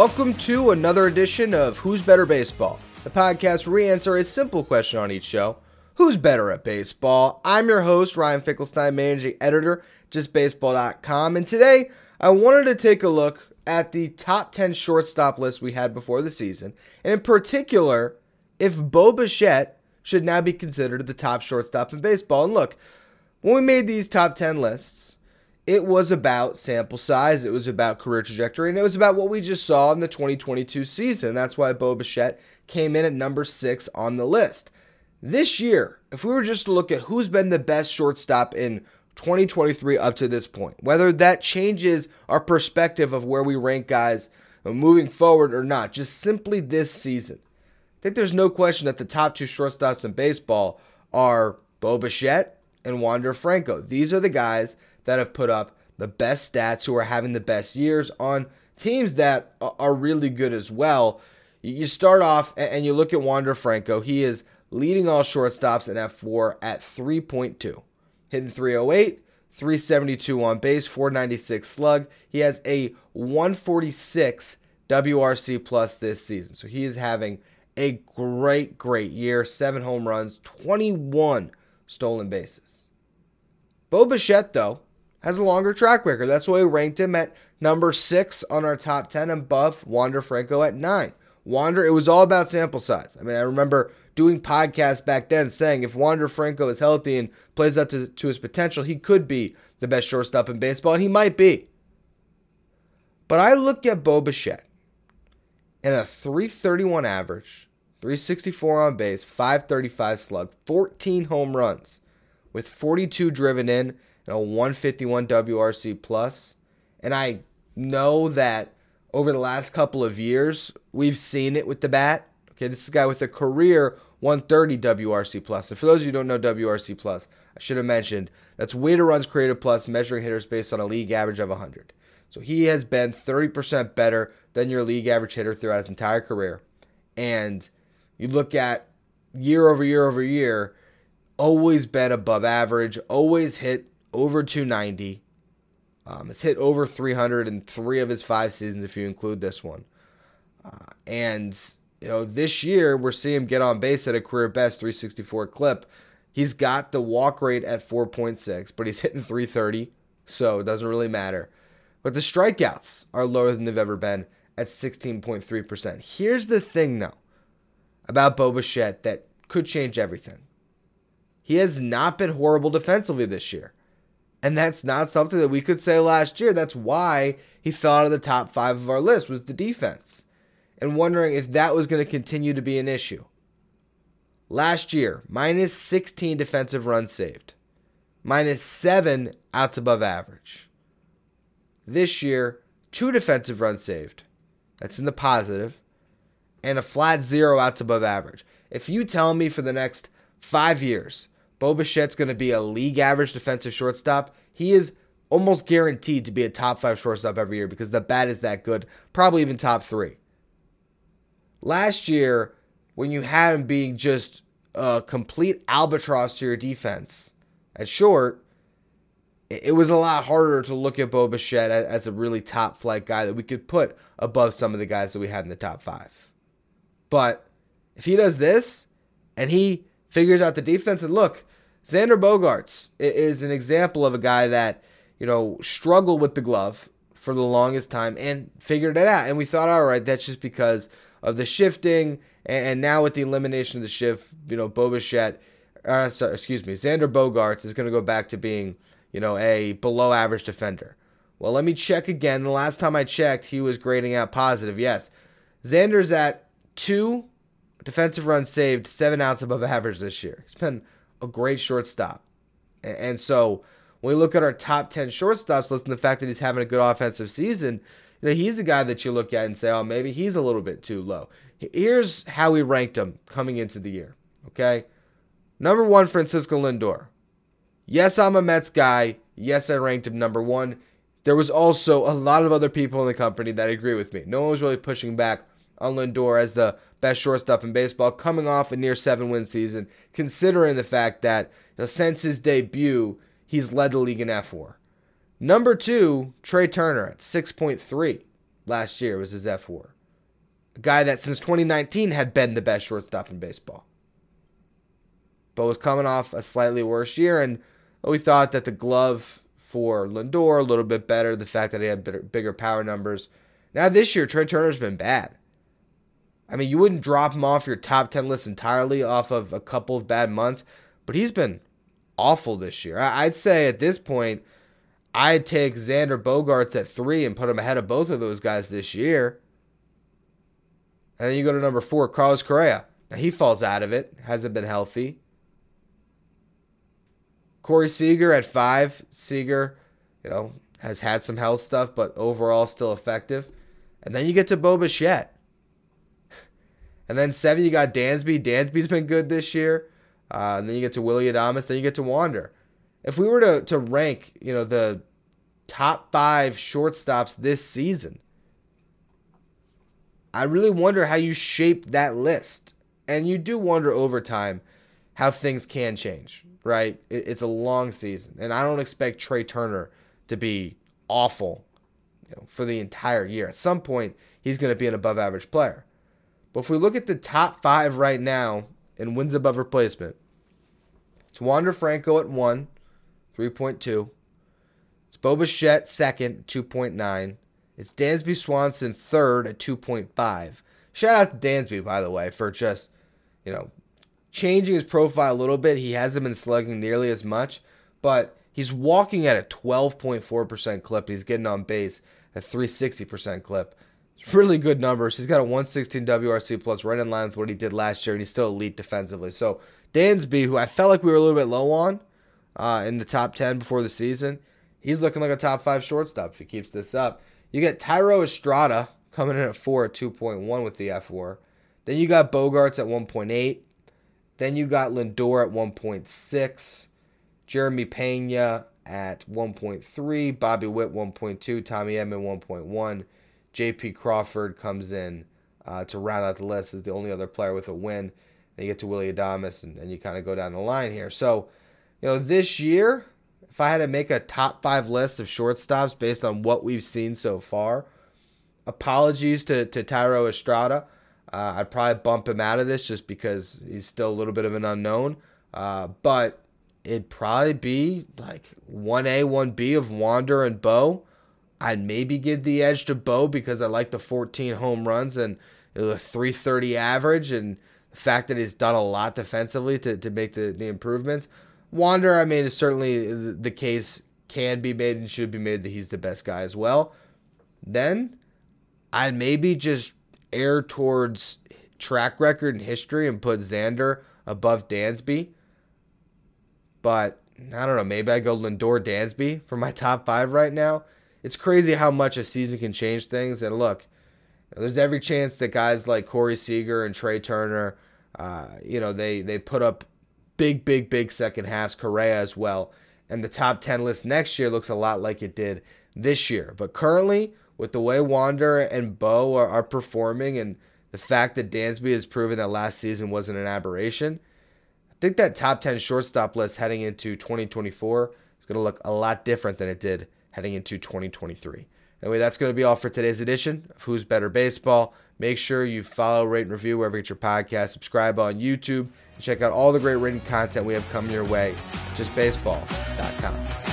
Welcome to another edition of Who's Better Baseball, the podcast where we answer a simple question on each show Who's better at baseball? I'm your host, Ryan Finkelstein, managing editor, justbaseball.com, and today I wanted to take a look at the top 10 shortstop list we had before the season, and in particular, if Bo Bichette should now be considered the top shortstop in baseball. And look, when we made these top 10 lists, it was about sample size, it was about career trajectory, and it was about what we just saw in the 2022 season. That's why Bo Bichette came in at number six on the list. This year, if we were just to look at who's been the best shortstop in 2023 up to this point, whether that changes our perspective of where we rank guys moving forward or not, just simply this season, I think there's no question that the top two shortstops in baseball are Bo Bichette and Wander Franco. These are the guys that have put up the best stats, who are having the best years on teams that are really good as well. You start off and you look at Wander Franco. He is leading all shortstops in fWAR at 3.2, hitting 308, 372 on base, 496 slug. He has a 146 WRC plus this season. So he is having a great, great year. Seven home runs, 21 stolen bases. Bo Bichette, though, has a longer track record. That's why we ranked him at number six on our top 10 above Wander Franco at nine. Wander, it was all about sample size. I mean, I remember doing podcasts back then saying if Wander Franco is healthy and plays up to, to his potential, he could be the best shortstop in baseball, and he might be. But I look at Bo Bichette and a 331 average, 364 on base, 535 slug, 14 home runs with 42 driven in a 151 WRC plus, and I know that over the last couple of years we've seen it with the bat. Okay, this is a guy with a career 130 WRC plus. And for those of you who don't know WRC plus, I should have mentioned that's weighted runs created plus measuring hitters based on a league average of 100. So he has been 30% better than your league average hitter throughout his entire career. And you look at year over year over year, always been above average, always hit over 290. Um, has hit over 300 in three of his five seasons, if you include this one. Uh, and, you know, this year we're seeing him get on base at a career best 364 clip. He's got the walk rate at 4.6, but he's hitting 330, so it doesn't really matter. But the strikeouts are lower than they've ever been at 16.3%. Here's the thing, though, about Bo that could change everything. He has not been horrible defensively this year. And that's not something that we could say last year. That's why he fell out of the top five of our list was the defense. And wondering if that was going to continue to be an issue. Last year, minus 16 defensive runs saved. Minus 7 outs above average. This year, two defensive runs saved. That's in the positive. And a flat zero outs above average. If you tell me for the next five years Bo Bichette's going to be a league average defensive shortstop. He is almost guaranteed to be a top five shortstop every year because the bat is that good, probably even top three. Last year, when you had him being just a complete albatross to your defense at short, it was a lot harder to look at Bo Bichette as a really top flight guy that we could put above some of the guys that we had in the top five. But if he does this and he figures out the defense, and look, Xander Bogaerts is an example of a guy that, you know, struggled with the glove for the longest time and figured it out. And we thought, all right, that's just because of the shifting. And now with the elimination of the shift, you know, Bo Bichette, uh, sorry, excuse me, Xander Bogaerts is going to go back to being, you know, a below average defender. Well, let me check again. The last time I checked, he was grading out positive. Yes. Xander's at two defensive runs saved, seven outs above average this year. He's been a great shortstop. And so when we look at our top 10 shortstops list and the fact that he's having a good offensive season, you know, he's a guy that you look at and say, oh, maybe he's a little bit too low. Here's how we ranked him coming into the year. Okay. Number one, Francisco Lindor. Yes, I'm a Mets guy. Yes, I ranked him number one. There was also a lot of other people in the company that agree with me. No one was really pushing back on Lindor as the best shortstop in baseball, coming off a near seven win season, considering the fact that you know, since his debut, he's led the league in fWAR. Number two, Trea Turner at 6.3. last year was his fWAR. A guy that since 2019 had been the best shortstop in baseball. But was coming off a slightly worse year, and we thought that the glove for Lindor a little bit better, the fact that he had bigger power numbers. Now this year, Trea Turner's been bad. I mean, you wouldn't drop him off your top 10 list entirely off of a couple of bad months, but he's been awful this year. I'd say at this point, I'd take Xander Bogaerts at three and put him ahead of both of those guys this year. And then you go to number four, Carlos Correa. Now he falls out of it, hasn't been healthy. Corey Seager at five. Seager, you know, has had some health stuff, but overall still effective. And then you get to Bo Bichette. And then seven, you got Dansby. Dansby's been good this year. Uh, and then you get to Willy Adames. Then you get to Wander. If we were to, to rank, you know, the top five shortstops this season, I really wonder how you shape that list. And you do wonder over time how things can change, right? It, it's a long season. And I don't expect Trea Turner to be awful you know, for the entire year. At some point, he's going to be an above average player. But if we look at the top five right now in wins above replacement, it's Wander Franco at one, 3.2. It's Bo Bichette second, 2.9. It's Dansby Swanson third at 2.5. Shout out to Dansby, by the way, for just, you know, changing his profile a little bit. He hasn't been slugging nearly as much, but he's walking at a 12.4% clip. He's getting on base at 360% clip. Really good numbers. He's got a 116 WRC plus, right in line with what he did last year, and he's still elite defensively. So Dansby, who I felt like we were a little bit low on uh, in the top 10 before the season, he's looking like a top five shortstop if he keeps this up. You get Thairo Estrada coming in at 4 at 2.1 with the fWAR. Then you got Bogaerts at 1.8. Then you got Lindor at 1.6. Jeremy Pena at 1.3. Bobby Witt 1.2. Tommy Edman 1.1. J.P. Crawford comes in uh, to round out the list as the only other player with a win. You get to Willy Adames, and, and you kind of go down the line here. So, you know, this year, if I had to make a top five list of shortstops based on what we've seen so far, apologies to, to Thairo Estrada. Uh, I'd probably bump him out of this just because he's still a little bit of an unknown. Uh, but it'd probably be like 1A, 1B of Wander and Bo. I'd maybe give the edge to Bo because I like the 14 home runs and the 330 average and the fact that he's done a lot defensively to, to make the, the improvements. Wander, I mean, is certainly the case can be made and should be made that he's the best guy as well. Then I'd maybe just err towards track record and history and put Xander above Dansby. But I don't know, maybe I go Lindor Dansby for my top five right now it's crazy how much a season can change things. And look, there's every chance that guys like Corey Seager and Trea Turner, uh, you know, they they put up big, big, big second halves. Correa as well, and the top ten list next year looks a lot like it did this year. But currently, with the way Wander and Bo are, are performing, and the fact that Dansby has proven that last season wasn't an aberration, I think that top ten shortstop list heading into 2024 is going to look a lot different than it did heading into 2023. Anyway, that's going to be all for today's edition of Who's Better Baseball. Make sure you follow, rate, and review wherever you get your podcast. Subscribe on YouTube. And check out all the great written content we have coming your way. JustBaseball.com.